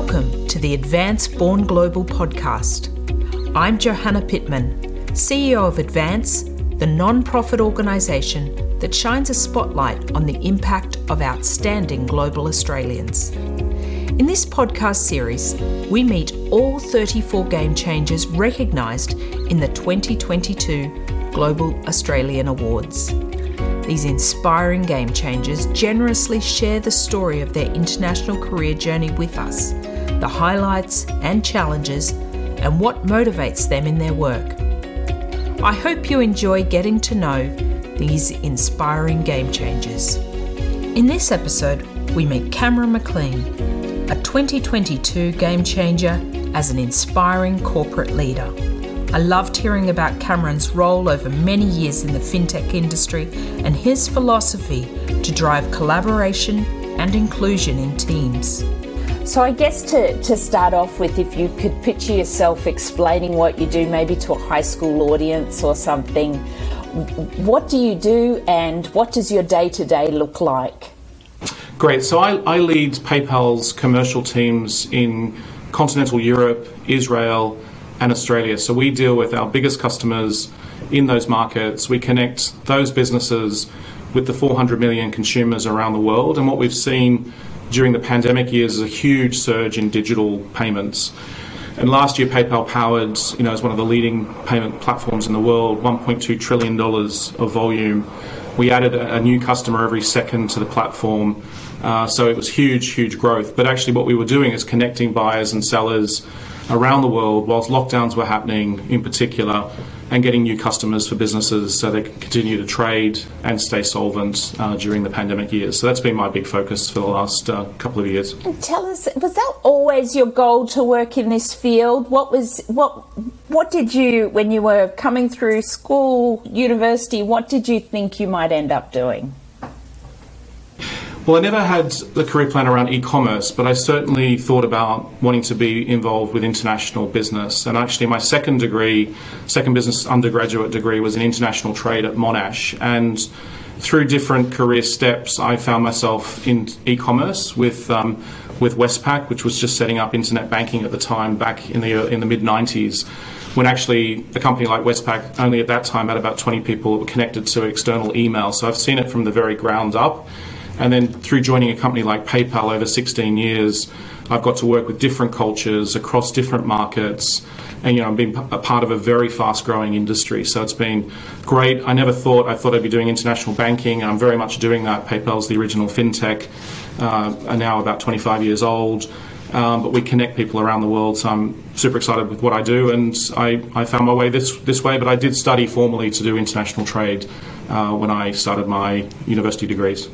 Welcome to the Advance Born Global podcast. I'm Johanna Pittman, CEO of Advance, the non profit organisation that shines a spotlight on the impact of outstanding global Australians. In this podcast series, we meet all 34 game changers recognised in the 2022 Global Australian Awards. These inspiring game changers generously share the story of their international career journey with us, the highlights and challenges, and what motivates them in their work. I hope you enjoy getting to know these inspiring game changers. In this episode, we meet Cameron McLean, a 2022 game changer as an inspiring corporate leader. I loved hearing about Cameron's role over many years in the fintech industry and his philosophy to drive collaboration and inclusion in teams. So, I guess to, to start off with, if you could picture yourself explaining what you do, maybe to a high school audience or something, what do you do and what does your day to day look like? Great. So, I, I lead PayPal's commercial teams in continental Europe, Israel, and Australia. So we deal with our biggest customers in those markets. We connect those businesses with the 400 million consumers around the world. And what we've seen during the pandemic years is a huge surge in digital payments. And last year, PayPal powered, you know, as one of the leading payment platforms in the world, 1.2 trillion dollars of volume. We added a, new customer every second to the platform, uh, so it was huge, huge growth. But actually, what we were doing is connecting buyers and sellers around the world whilst lockdowns were happening in particular and getting new customers for businesses so they can continue to trade and stay solvent uh, during the pandemic years. So that's been my big focus for the last uh, couple of years. And tell us, was that always your goal to work in this field? What was what what did you when you were coming through school, university? What did you think you might end up doing? Well, I never had the career plan around e commerce, but I certainly thought about wanting to be involved with international business. And actually, my second degree, second business undergraduate degree, was in international trade at Monash. And through different career steps, I found myself in e commerce with. Um, with Westpac, which was just setting up internet banking at the time, back in the in the mid '90s, when actually a company like Westpac only at that time had about 20 people that were connected to external email. So I've seen it from the very ground up. And then through joining a company like PayPal over 16 years, I've got to work with different cultures across different markets. And, you know, I've been a part of a very fast growing industry. So it's been great. I never thought, I thought I'd be doing international banking. I'm very much doing that. PayPal's the original fintech, uh, are now about 25 years old. Um, but we connect people around the world. So I'm super excited with what I do, and I, I found my way this this way. But I did study formally to do international trade uh, when I started my university degrees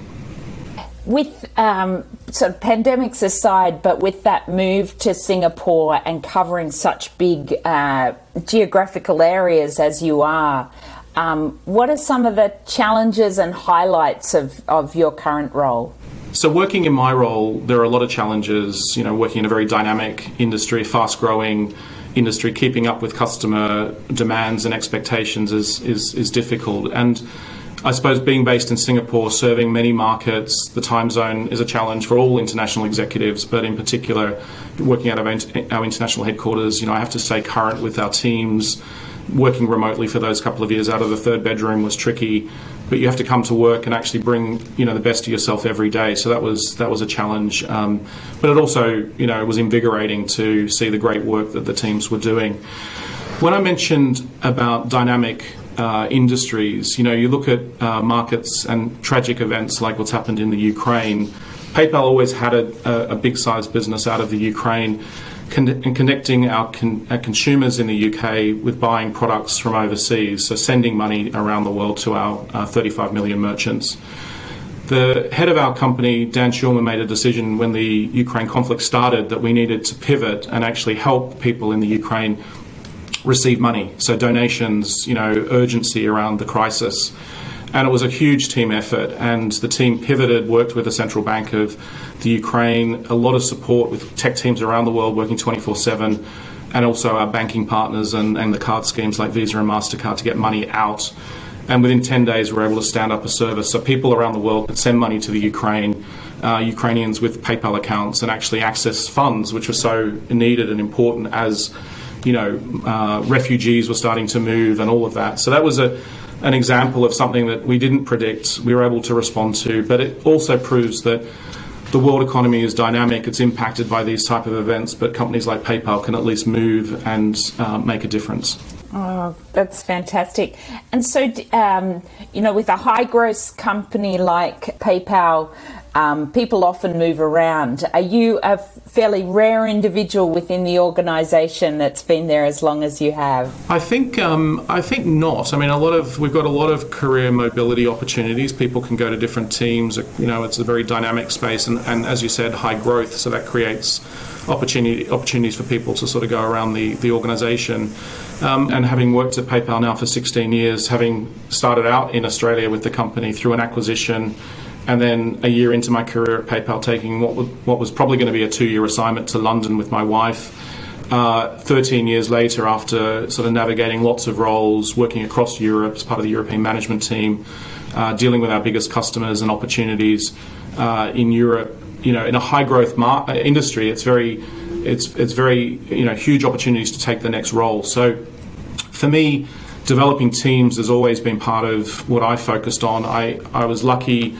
with um, sort of pandemics aside, but with that move to Singapore and covering such big uh, geographical areas as you are, um, what are some of the challenges and highlights of, of your current role? So, working in my role, there are a lot of challenges. You know, working in a very dynamic industry, fast growing industry, keeping up with customer demands and expectations is, is, is difficult. And I suppose being based in Singapore, serving many markets, the time zone is a challenge for all international executives, but in particular, working out of our international headquarters, you know, I have to stay current with our teams. Working remotely for those couple of years out of the third bedroom was tricky, but you have to come to work and actually bring you know the best of yourself every day. So that was that was a challenge, um, but it also you know it was invigorating to see the great work that the teams were doing. When I mentioned about dynamic uh, industries. You know, you look at uh, markets and tragic events like what's happened in the Ukraine. PayPal always had a, a big sized business out of the Ukraine con- and connecting our, con- our, consumers in the UK with buying products from overseas, so sending money around the world to our uh, 35 million merchants. The head of our company, Dan Schulman, made a decision when the Ukraine conflict started that we needed to pivot and actually help people in the Ukraine receive money. So donations, you know, urgency around the crisis. And it was a huge team effort, and the team pivoted, worked with the central bank of the Ukraine, a lot of support with tech teams around the world working 24 7, and also our banking partners and, and the card schemes like Visa and MasterCard to get money out. And within 10 days, we were able to stand up a service so people around the world could send money to the Ukraine uh, Ukrainians with PayPal accounts and actually access funds, which were so needed and important as you know uh, refugees were starting to move and all of that. So that was a an example of something that we didn't predict. We were able to respond to, but it also proves that the world economy is dynamic. It's impacted by these type of events, but companies like PayPal can at least move and uh, make a difference. Oh, that's fantastic. And so, um, you know, with a high growth company like PayPal, um, people often move around. Are you a fairly rare individual within the organisation that's been there as long as you have? I think um, I think not. I mean, a lot of we've got a lot of career mobility opportunities. People can go to different teams. You know, it's a very dynamic space, and, and as you said, high growth. So that creates opportunity opportunities for people to sort of go around the the organisation. Um, and having worked at PayPal now for 16 years, having started out in Australia with the company through an acquisition and then a year into my career at PayPal, taking what was, what was probably going to be a two year assignment to London with my wife. Uh, 13 years later, after sort of navigating lots of roles, working across Europe as part of the European management team, uh, dealing with our biggest customers and opportunities uh, in Europe, you know, in a high growth mar- uh, industry, it's very, it's it's very, you know, huge opportunities to take the next role. So, for me, developing teams has always been part of what I focused on. I I was lucky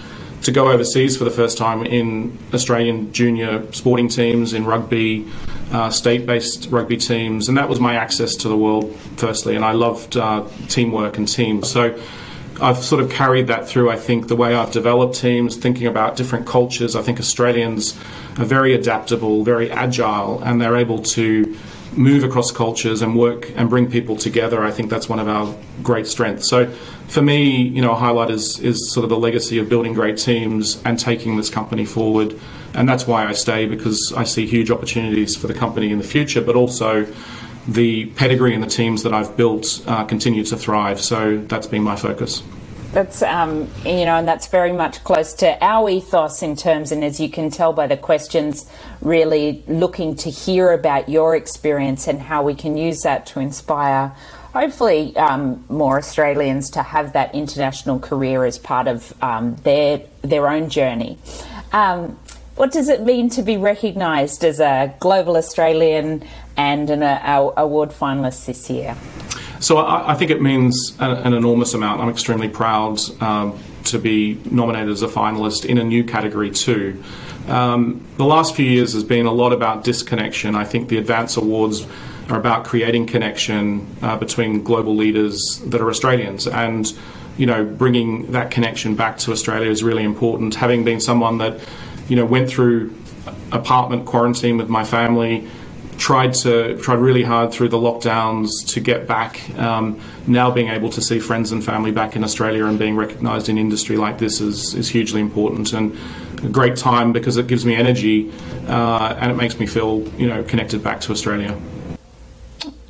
to go overseas for the first time in Australian junior sporting teams, in rugby, uh, state based rugby teams, and that was my access to the world, firstly. And I loved uh, teamwork and teams. So I've sort of carried that through, I think, the way I've developed teams, thinking about different cultures. I think Australians are very adaptable, very agile, and they're able to move across cultures and work and bring people together. I think that's one of our great strengths. So for me, you know, a highlight is, is sort of the legacy of building great teams and taking this company forward. And that's why I stay because I see huge opportunities for the company in the future, but also the pedigree and the teams that I've built uh, continue to thrive. So that's been my focus. That's um, you know, and that's very much close to our ethos in terms, and as you can tell by the questions, really looking to hear about your experience and how we can use that to inspire hopefully um, more Australians to have that international career as part of um, their their own journey. Um, what does it mean to be recognised as a global Australian and an a, award finalist this year? So I, I think it means a, an enormous amount. I'm extremely proud um, to be nominated as a finalist in a new category too. Um, the last few years has been a lot about disconnection. I think the Advance Awards are about creating connection uh, between global leaders that are Australians and you know bringing that connection back to Australia is really important having been someone that you know went through apartment quarantine with my family tried to tried really hard through the lockdowns to get back um, now being able to see friends and family back in Australia and being recognized in industry like this is, is hugely important and a great time because it gives me energy uh, and it makes me feel you know connected back to Australia.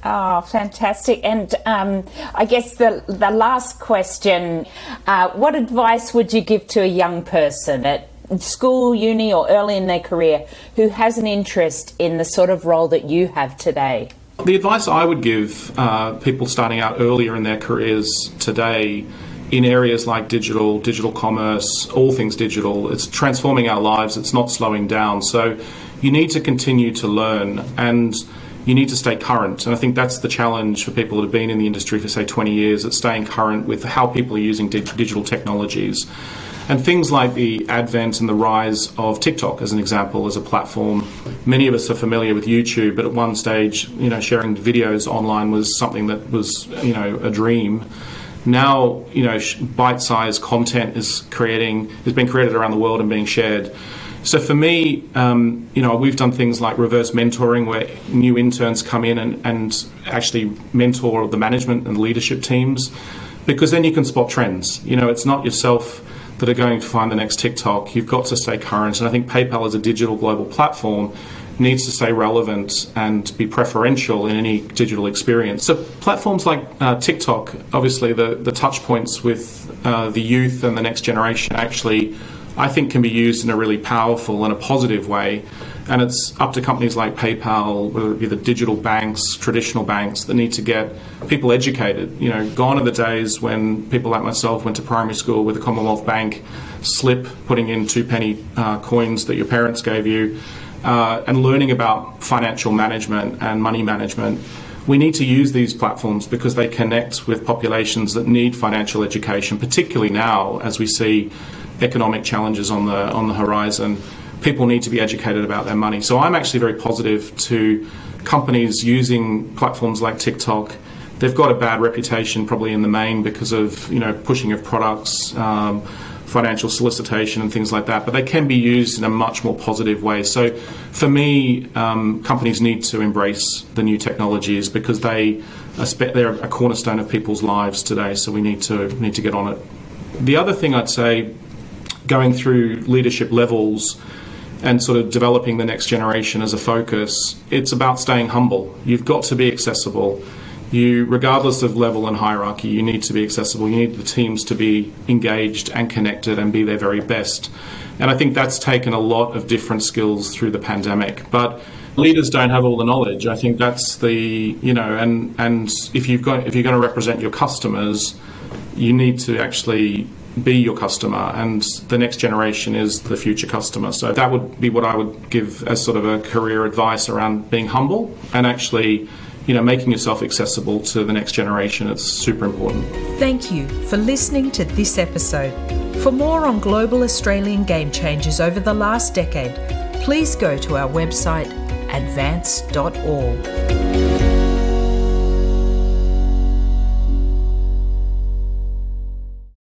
Oh, fantastic. And um, I guess the, the last question uh, what advice would you give to a young person at school, uni, or early in their career who has an interest in the sort of role that you have today? The advice I would give uh, people starting out earlier in their careers today in areas like digital, digital commerce, all things digital, it's transforming our lives, it's not slowing down. So you need to continue to learn and you need to stay current. And I think that's the challenge for people that have been in the industry for, say, 20 years, it's staying current with how people are using dig- digital technologies. And things like the advent and the rise of TikTok, as an example, as a platform. Many of us are familiar with YouTube, but at one stage, you know, sharing videos online was something that was, you know, a dream. Now, you know, bite-sized content is creating is being created around the world and being shared. So for me, um, you know, we've done things like reverse mentoring where new interns come in and, and actually mentor the management and leadership teams because then you can spot trends. You know, it's not yourself that are going to find the next TikTok. You've got to stay current. And I think PayPal as a digital global platform needs to stay relevant and be preferential in any digital experience. So platforms like uh, TikTok, obviously the, the touch points with uh, the youth and the next generation actually I think can be used in a really powerful and a positive way. And it's up to companies like PayPal, whether it be the digital banks, traditional banks, that need to get people educated. You know, gone are the days when people like myself went to primary school with a Commonwealth Bank slip, putting in two penny uh, coins that your parents gave you, uh, and learning about financial management and money management we need to use these platforms because they connect with populations that need financial education, particularly now as we see economic challenges on the on the horizon. People need to be educated about their money. So I'm actually very positive to companies using platforms like TikTok. They've got a bad reputation, probably in the main, because of you know pushing of products. Um, financial solicitation and things like that, but they can be used in a much more positive way. So, for me, um, companies need to embrace the new technologies because they are spe- they're a cornerstone of people's lives today. So we need to need to get on it. The other thing I'd say, going through leadership levels and sort of developing the next generation as a focus, it's about staying humble. You've got to be accessible you, regardless of level and hierarchy, you need to be accessible. You need the teams to be engaged and connected and be their very best. And I think that's taken a lot of different skills through the pandemic. But leaders don't have all the knowledge. I think that's the you know, and and if you've got if you're going to represent your customers, you need to actually be your customer, and the next generation is the future customer. So that would be what I would give as sort of a career advice around being humble and actually you know, making yourself accessible to the next generation. It's super important. Thank you for listening to this episode. For more on global Australian game changers over the last decade, please go to our website advance.org.